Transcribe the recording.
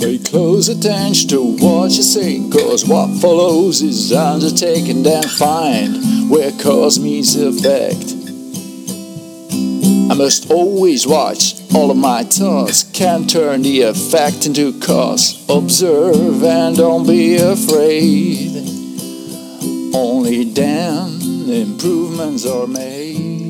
Pay close attention to what you say, cause what follows is undertaken, then find where cause meets effect. I must always watch all of my thoughts, Can turn the effect into cause. Observe and don't be afraid. Only then improvements are made.